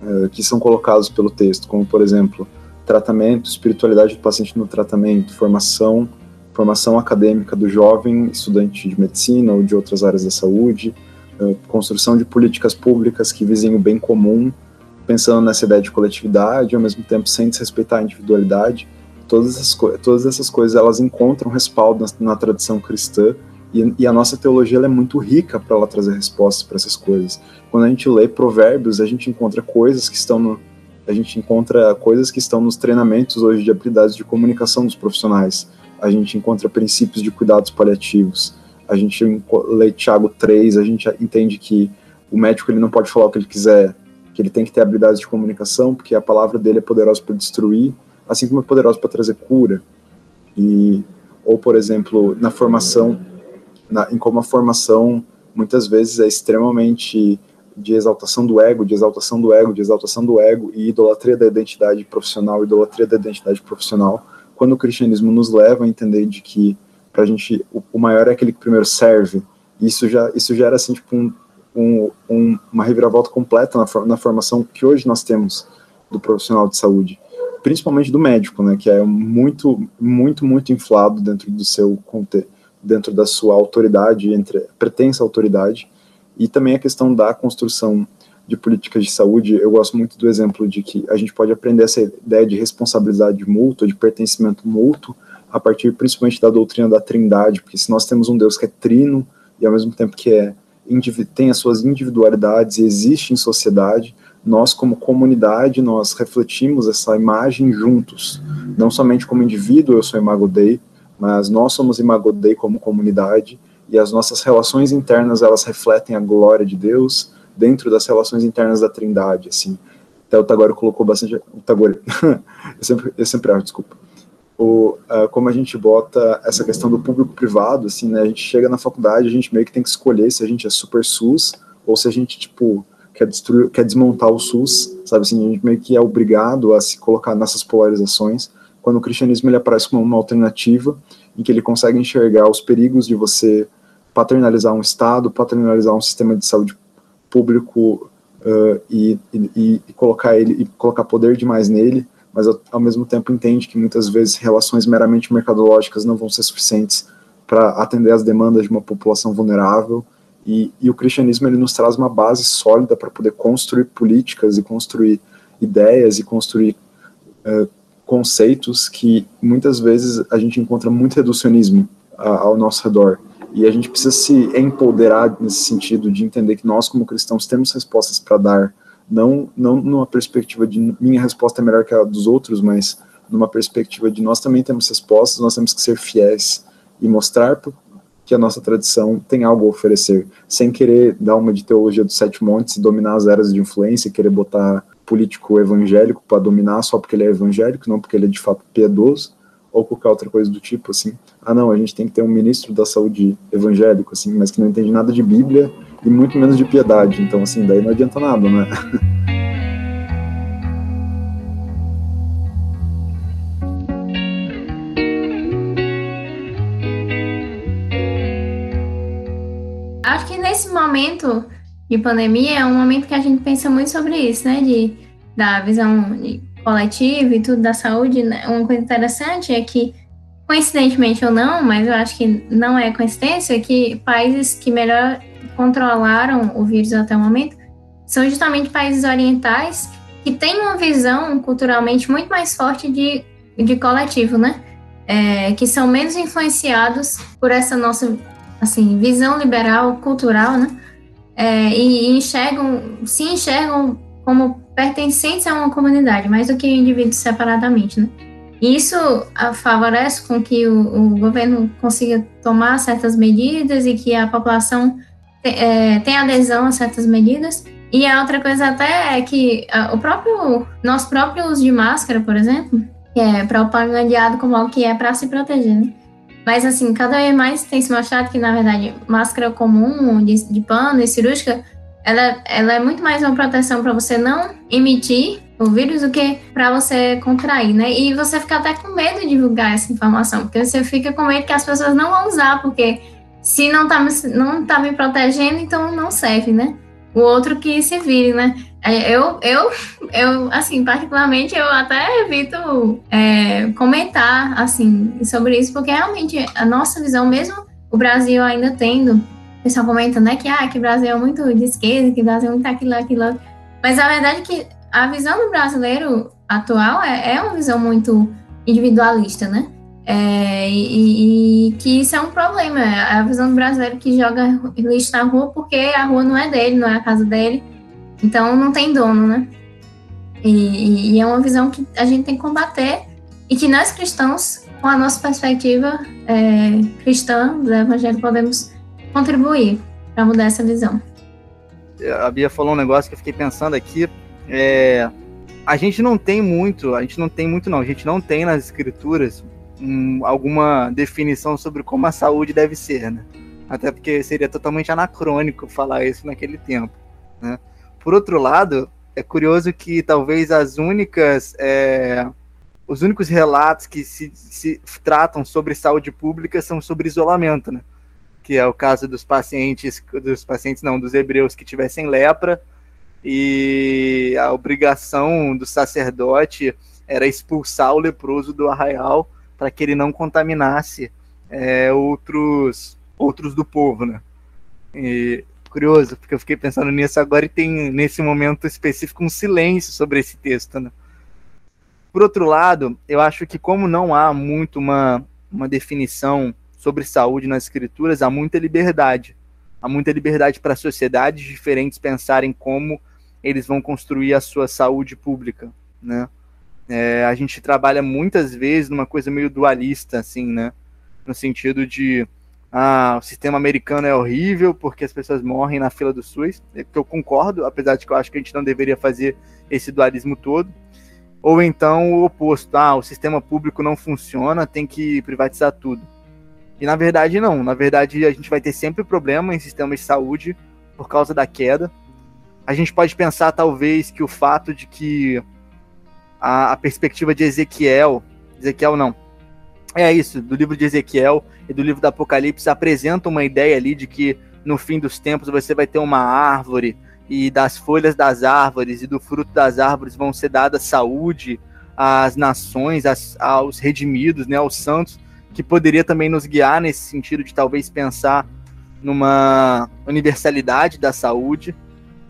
uh, que são colocados pelo texto, como, por exemplo, tratamento, espiritualidade do paciente no tratamento, formação formação acadêmica do jovem estudante de medicina ou de outras áreas da saúde, uh, construção de políticas públicas que visem o bem comum, pensando nessa ideia de coletividade, ao mesmo tempo sem desrespeitar a individualidade. Todas essas, todas essas coisas elas encontram respaldo na, na tradição cristã e, e, a nossa teologia é muito rica para ela trazer respostas para essas coisas. Quando a gente lê Provérbios, a gente encontra coisas que estão no, a gente encontra coisas que estão nos treinamentos hoje de habilidades de comunicação dos profissionais a gente encontra princípios de cuidados paliativos, a gente lê Tiago 3, a gente entende que o médico ele não pode falar o que ele quiser, que ele tem que ter habilidades de comunicação, porque a palavra dele é poderosa para destruir, assim como é poderosa para trazer cura. E ou por exemplo, na formação, na, em como a formação muitas vezes é extremamente de exaltação do ego, de exaltação do ego, de exaltação do ego e idolatria da identidade profissional, idolatria da identidade profissional quando o cristianismo nos leva a entender de que para a gente o, o, maior é aquele que primeiro serve, isso já isso já era assim tipo um, um, um, uma reviravolta completa na, na formação que hoje nós temos do profissional de saúde, principalmente do médico, né, que é muito muito muito inflado dentro do seu dentro da sua autoridade, entre pretensa autoridade, e também a questão da construção de políticas de saúde, eu gosto muito do exemplo de que a gente pode aprender essa ideia de responsabilidade mútua, de pertencimento mútuo, a partir principalmente da doutrina da trindade, porque se nós temos um Deus que é trino e ao mesmo tempo que é tem as suas individualidades e existe em sociedade, nós como comunidade, nós refletimos essa imagem juntos, não somente como indivíduo, eu sou Imago Dei, mas nós somos Imago Dei como comunidade, e as nossas relações internas, elas refletem a glória de Deus, dentro das relações internas da Trindade, assim. Até o Tagore colocou bastante. O Tagore, [LAUGHS] eu sempre, eu sempre erro, desculpa. O, uh, como a gente bota essa questão do público-privado, assim, né? A gente chega na faculdade, a gente meio que tem que escolher se a gente é super SUS ou se a gente, tipo, quer, destruir, quer desmontar o SUS, sabe assim? A gente meio que é obrigado a se colocar nessas polarizações, quando o cristianismo ele aparece como uma alternativa em que ele consegue enxergar os perigos de você paternalizar um Estado, paternalizar um sistema de saúde público uh, e, e, e, colocar ele e colocar poder demais nele, mas ao, mesmo tempo entende que muitas vezes relações meramente mercadológicas não vão ser suficientes para atender às demandas de uma população vulnerável e, e o cristianismo ele nos traz uma base sólida para poder construir políticas e construir ideias e construir uh, conceitos que muitas vezes a gente encontra muito reducionismo uh, ao nosso redor. E a gente precisa se empoderar nesse sentido de entender que nós, como cristãos, temos respostas para dar, não, não numa perspectiva de minha resposta é melhor que a dos outros, mas numa perspectiva de nós também temos respostas, nós temos que ser fiéis e mostrar que a nossa tradição tem algo a oferecer, sem querer dar uma de teologia dos sete montes e dominar as eras de influência, querer botar político evangélico para dominar só porque ele é evangélico, não porque ele é de fato piedoso, ou qualquer outra coisa do tipo, assim. Ah, não, a gente tem que ter um ministro da saúde evangélico, assim, mas que não entende nada de Bíblia e muito menos de piedade. Então, assim, daí não adianta nada, né? [LAUGHS] nesse momento de pandemia é um momento que a gente pensa muito sobre isso, né? De, da visão coletiva e tudo da saúde. Né? Uma coisa interessante é que, coincidentemente ou não, mas eu acho que não é coincidência, que países que melhor controlaram o vírus até o momento são justamente países orientais que têm uma visão culturalmente muito mais forte de, de coletivo, né? É, que são menos influenciados por essa nossa assim, visão liberal, cultural, né? É, e, enxergam, se enxergam como pertencentes a uma comunidade, mais do que indivíduos separadamente, né? Isso favorece com que o, o, governo consiga tomar certas medidas e que a população te, é, tenha adesão a certas medidas. E a outra coisa até é que a, o próprio, nosso próprio uso de máscara, por exemplo, que é propagandeado como algo que é para se proteger, né? Mas, assim, cada vez mais tem se mostrado que, na verdade, máscara comum, de, de pano e cirúrgica, ela, ela é muito mais uma proteção para você não emitir o vírus do que para você contrair, né? E você fica até com medo de divulgar essa informação, porque você fica com medo que as pessoas não vão usar, porque se não tá, não tá me protegendo, então não serve, né? O outro que se vire, né? É, eu, eu, eu, assim, particularmente, eu até evito é, comentar, assim, sobre isso, porque realmente a nossa visão, mesmo o Brasil ainda tendo, o pessoal comenta, né, que, ah, que o Brasil é muito de esquerda, que o Brasil é muito aquilo, aquilo, mas a verdade é que a visão do brasileiro atual é, é uma visão muito individualista, né? É, e, e, que isso é um problema, é a visão do brasileiro que joga lixo na rua porque a rua não é dele, não é a casa dele, então não tem dono, né? E, e, é uma visão que a gente tem que combater e que nós cristãos, com a nossa perspectiva é, cristã do Evangelho, podemos contribuir para mudar essa visão. A Bia falou um negócio que eu fiquei pensando aqui. É, a gente não tem muito, a gente não tem muito não, a gente não tem nas escrituras um, alguma definição sobre como a saúde deve ser, né? Até porque seria totalmente anacrônico falar isso naquele tempo, né? Por outro lado, é curioso que talvez as únicas é, os únicos relatos que se, se, tratam sobre saúde pública são sobre isolamento, né? Que é o caso dos pacientes, dos pacientes não, dos hebreus que tivessem lepra e a obrigação do sacerdote era expulsar o leproso do arraial para que ele não contaminasse é, outros outros do povo, né? E curioso, porque eu fiquei pensando nisso agora e tem, nesse momento específico, um silêncio sobre esse texto, né? Por outro lado, eu acho que como não há muito uma, uma definição sobre saúde nas escrituras, há muita liberdade. Há muita liberdade para sociedades diferentes pensarem como eles vão construir a sua saúde pública, né? É, a gente trabalha muitas vezes numa coisa meio dualista, assim, né? No sentido de ah, o sistema americano é horrível porque as pessoas morrem na fila do SUS, é que eu concordo, apesar de que eu acho que a gente não deveria fazer esse dualismo todo. Ou então o oposto, ah, o sistema público não funciona, tem que privatizar tudo. E na verdade não, na verdade a gente vai ter sempre problema em sistemas de saúde por causa da queda. A gente pode pensar talvez que o fato de que a, a perspectiva de Ezequiel Ezequiel não. É isso, do livro de Ezequiel e do livro do Apocalipse apresenta uma ideia ali de que no fim dos tempos você vai ter uma árvore e das folhas das árvores e do fruto das árvores vão ser dada saúde às nações, às, aos redimidos, né, aos santos, que poderia também nos guiar nesse sentido de talvez pensar numa universalidade da saúde.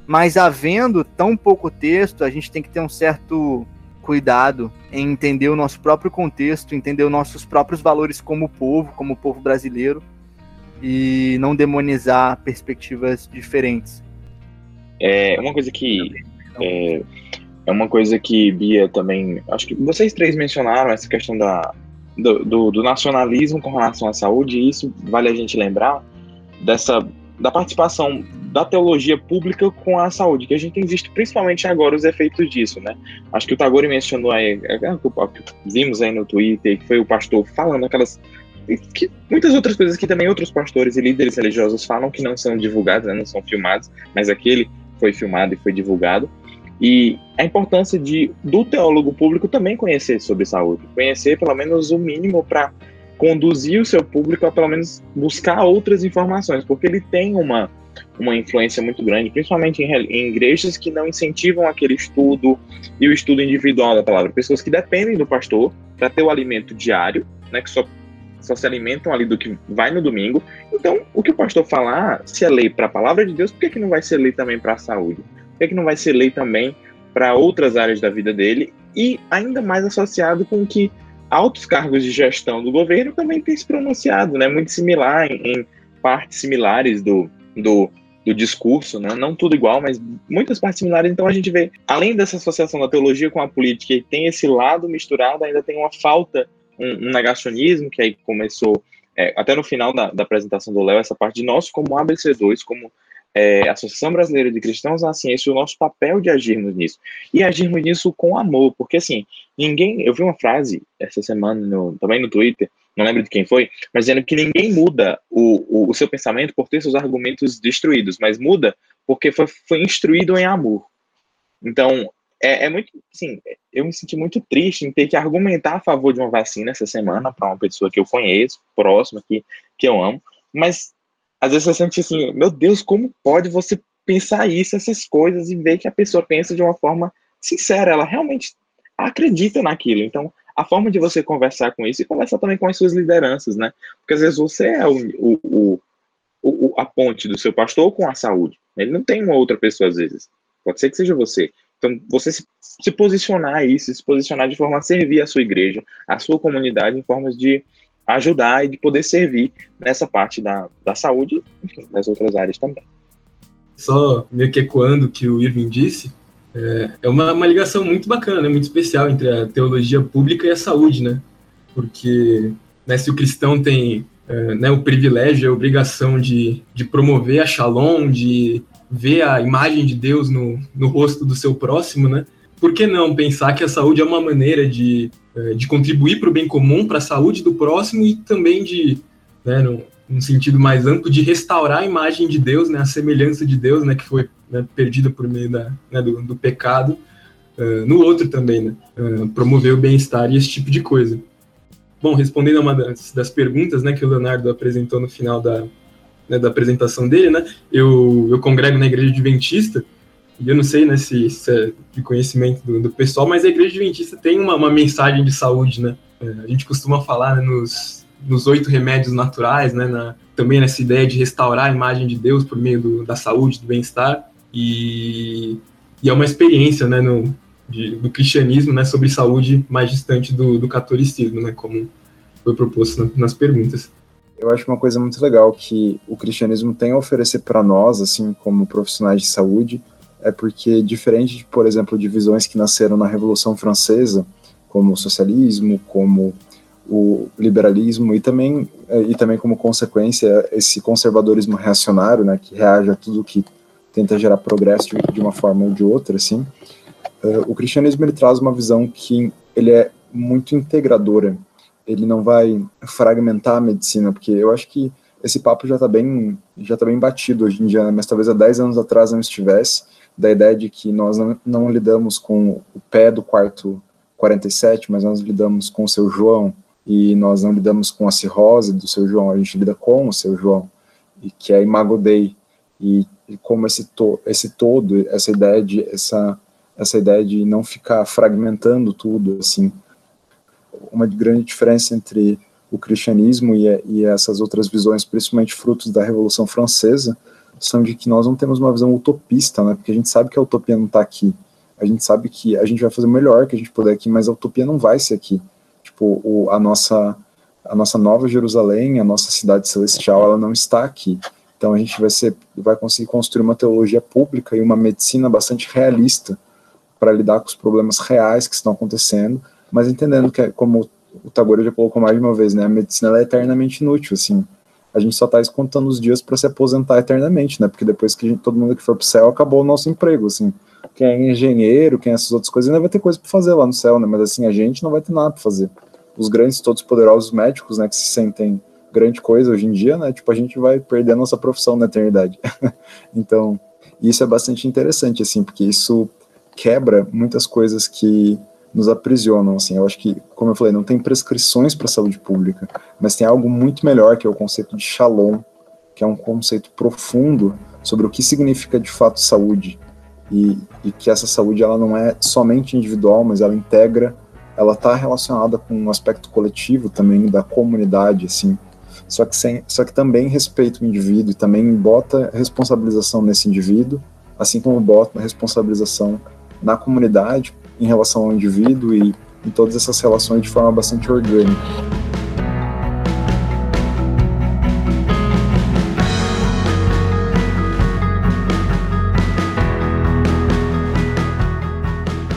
Mas havendo tão pouco texto, a gente tem que ter um certo cuidado em entender o nosso próprio contexto, entender os nossos próprios valores como povo, como povo brasileiro, e não demonizar perspectivas diferentes. É uma coisa que é, é uma coisa que Bia também, acho que vocês três mencionaram essa questão da do, do, do nacionalismo com relação à saúde, e isso vale a gente lembrar dessa da participação da teologia pública com a saúde, que a gente tem visto principalmente agora os efeitos disso, né? Acho que o Tagore mencionou aí, é, é, vimos aí no Twitter, que foi o pastor falando aquelas que muitas outras coisas que também outros pastores e líderes religiosos falam que não são divulgadas, né, não são filmados, mas aquele foi filmado e foi divulgado. E a importância de do teólogo público também conhecer sobre saúde, conhecer pelo menos o mínimo para conduzir o seu público a pelo menos buscar outras informações, porque ele tem uma uma influência muito grande, principalmente em, em, igrejas que não incentivam aquele estudo e o estudo individual da palavra. Pessoas que dependem do pastor para ter o alimento diário, né, que só, só se alimentam ali do que vai no domingo. Então, o que o pastor falar, se é lei para a palavra de Deus, por que, que não vai ser lei também para a saúde? Que, que não vai ser lei também para outras áreas da vida dele? E ainda mais associado com que altos cargos de gestão do governo também têm se pronunciado, né, muito similar, em, em partes similares do, do, do discurso, né? não tudo igual, mas muitas partes similares. Então a gente vê, além dessa associação da teologia com a política, e tem esse lado misturado, ainda tem uma falta, um, um negacionismo que aí começou é, até no final da, da apresentação do Léo, essa parte de nós como ABC2, como é, Associação Brasileira de Cristãos na Ciência, o nosso papel de agirmos nisso. E agirmos nisso com amor, porque assim, ninguém. Eu vi uma frase essa semana no, também no Twitter, não lembro de quem foi, mas dizendo que ninguém muda o, o, o seu pensamento por ter seus argumentos destruídos, mas muda porque foi, foi instruído em amor. Então, é, é, muito, assim, eu me senti muito triste em ter que argumentar a favor de uma vacina essa semana para uma pessoa que eu conheço, próxima, que, que eu amo, mas às vezes você sente assim, meu Deus, como pode você pensar isso, essas coisas, e ver que a pessoa pensa de uma forma sincera, ela realmente acredita naquilo. Então, a forma de você conversar com isso e conversar também com as suas lideranças, né? Porque às vezes você é o, o, o, a ponte do seu pastor com a saúde. Ele não tem uma outra pessoa às vezes. Pode ser que seja você. Então, você se, se posicionar isso, se posicionar de forma a servir a sua igreja, a sua comunidade, em formas de ajudar e de poder servir nessa parte da, da saúde, enfim, das outras áreas também. Só meio que ecoando o que o Irving disse, é, é uma, uma ligação muito bacana, né, muito especial entre a teologia pública e a saúde, né? Porque né, se o cristão tem é, né, o privilégio, a obrigação de, de promover a shalom, de ver a imagem de Deus no, no rosto do seu próximo, né? Por que não pensar que a saúde é uma maneira de, é, de contribuir para o bem comum, para a saúde do próximo e também de, né, no, num sentido mais amplo, de restaurar a imagem de Deus, né, a semelhança de Deus, né, que foi né, perdida por meio da, né, do, do, pecado, uh, no outro também, né, uh, promover o bem-estar e esse tipo de coisa. Bom, respondendo a uma das, das, perguntas, né, que o Leonardo apresentou no final da, né, da apresentação dele, né, eu, eu congrego na igreja adventista, e eu não sei né, se, se é de conhecimento do, do, pessoal, mas a igreja adventista tem uma, uma mensagem de saúde, né, a gente costuma falar né, nos, nos oito remédios naturais, né, na, também nessa ideia de restaurar a imagem de Deus por meio do, da saúde, do bem-estar, e, e, é uma experiência né, no, de, do cristianismo né, sobre saúde mais distante do, do catolicismo, né, como foi proposto na, nas perguntas. Eu acho uma coisa muito legal que o cristianismo tem a oferecer para nós, assim, como profissionais de saúde, é porque, diferente, de, por exemplo, de visões que nasceram na Revolução Francesa, como o socialismo, como o liberalismo e também é, e também como consequência esse conservadorismo reacionário, né, que reage a tudo que tenta gerar progresso de, uma forma ou de outra, assim. Uh, o cristianismo ele traz uma visão que ele é muito integradora. Ele não vai fragmentar a medicina, porque eu acho que esse papo já está bem já tá bem batido hoje em dia, né? mas talvez há 10 anos atrás não estivesse, da ideia de que nós não, não lidamos com o pé do quarto 47, mas nós lidamos com o seu João, e nós não lidamos com a cirrose do seu João, a gente lida com o seu João, e que é Imago Dei, e, e como esse, to, esse todo, essa ideia de essa essa ideia de não ficar fragmentando tudo, assim, uma grande diferença entre o cristianismo e, e essas outras visões, principalmente frutos da Revolução Francesa, são de que nós não temos uma visão utopista, né? Porque a gente sabe que a utopia não está aqui. A gente sabe que a gente vai fazer o melhor que a gente puder aqui, mas a utopia não vai ser aqui. Tipo, o, a nossa a nossa nova Jerusalém, a nossa cidade celestial, ela não está aqui. Então a gente vai ser vai conseguir construir uma teologia pública e uma medicina bastante realista para lidar com os problemas reais que estão acontecendo, mas entendendo que, é, como o Tagore já colocou mais de uma vez, né, a medicina é eternamente inútil, assim, a gente só está contando os dias para se aposentar eternamente, né, porque depois que gente, todo mundo que for para o céu, acabou o nosso emprego, assim, quem é engenheiro, quem é essas outras coisas, ainda vai ter coisa para fazer lá no céu, né, mas assim, a gente não vai ter nada para fazer. Os grandes, todos poderosos médicos, né, que se sentem grande coisa hoje em dia, né, tipo, a gente vai perder a nossa profissão na eternidade. [LAUGHS] então, isso é bastante interessante, assim, porque isso quebra muitas coisas que nos aprisionam, assim, eu acho que, como eu falei, não tem prescrições para a saúde pública, mas tem algo muito melhor, que é o conceito de shalom, que é um conceito profundo sobre o que significa de fato saúde, e, e que essa saúde, ela não é somente individual, mas ela integra, ela está relacionada com um aspecto coletivo também, da comunidade, assim, só que, sem, só que também respeita o indivíduo e também bota responsabilização nesse indivíduo, assim como bota responsabilização na comunidade, em relação ao indivíduo e em todas essas relações de forma bastante orgânica.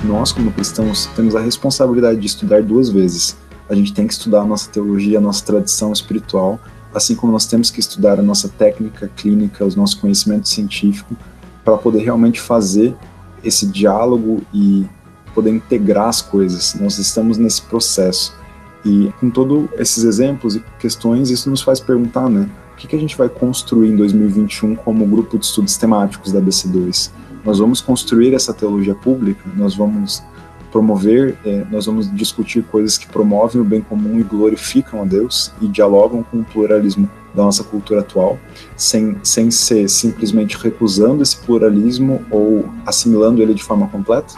Nós, como cristãos, temos a responsabilidade de estudar duas vezes. A gente tem que estudar a nossa teologia, a nossa tradição espiritual, assim como nós temos que estudar a nossa técnica clínica, os nossos conhecimentos científicos, para poder realmente fazer esse diálogo e poder integrar as coisas. Nós estamos nesse processo. E com todos esses exemplos e questões, isso nos faz perguntar, né? O que, que a gente vai construir em 2021 como grupo de estudos temáticos da BC2? Nós vamos construir essa teologia pública, nós vamos promover, é, nós vamos discutir coisas que promovem o bem comum e glorificam a Deus e dialogam com o pluralismo da nossa cultura atual, sem, sem ser simplesmente recusando esse pluralismo ou assimilando ele de forma completa.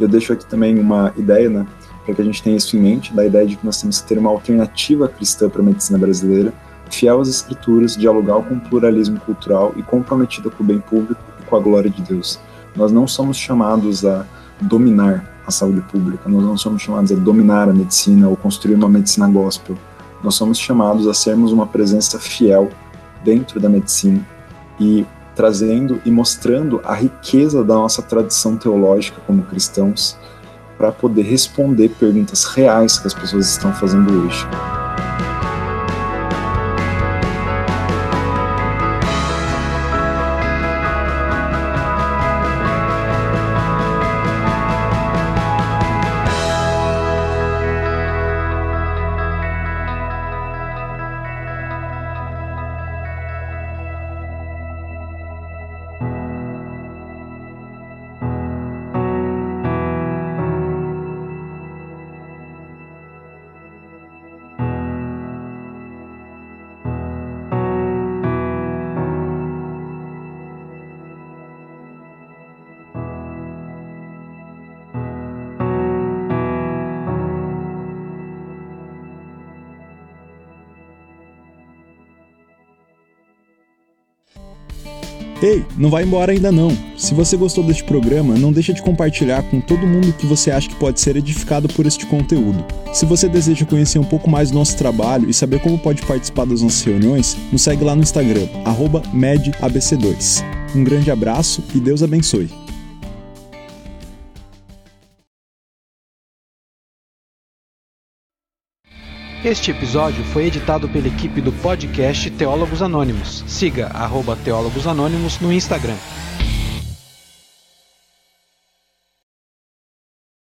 Eu deixo aqui também uma ideia, né, para que a gente tenha isso em mente, da ideia de que nós temos que ter uma alternativa cristã para a medicina brasileira, fiel às escrituras, dialogar com o pluralismo cultural e comprometida com o bem público e com a glória de Deus. Nós não somos chamados a dominar a saúde pública, nós não somos chamados a dominar a medicina ou construir uma medicina gospel. Nós somos chamados a sermos uma presença fiel dentro da medicina e trazendo e mostrando a riqueza da nossa tradição teológica como cristãos para poder responder perguntas reais que as pessoas estão fazendo hoje. Ei, não vai embora ainda não. Se você gostou deste programa, não deixa de compartilhar com todo mundo que você acha que pode ser edificado por este conteúdo. Se você deseja conhecer um pouco mais do nosso trabalho e saber como pode participar das nossas reuniões, nos segue lá no Instagram, medabc2. Um grande abraço e Deus abençoe. Este episódio foi editado pela equipe do podcast Teólogos Anônimos. Siga arroba Teólogos Anônimos no Instagram.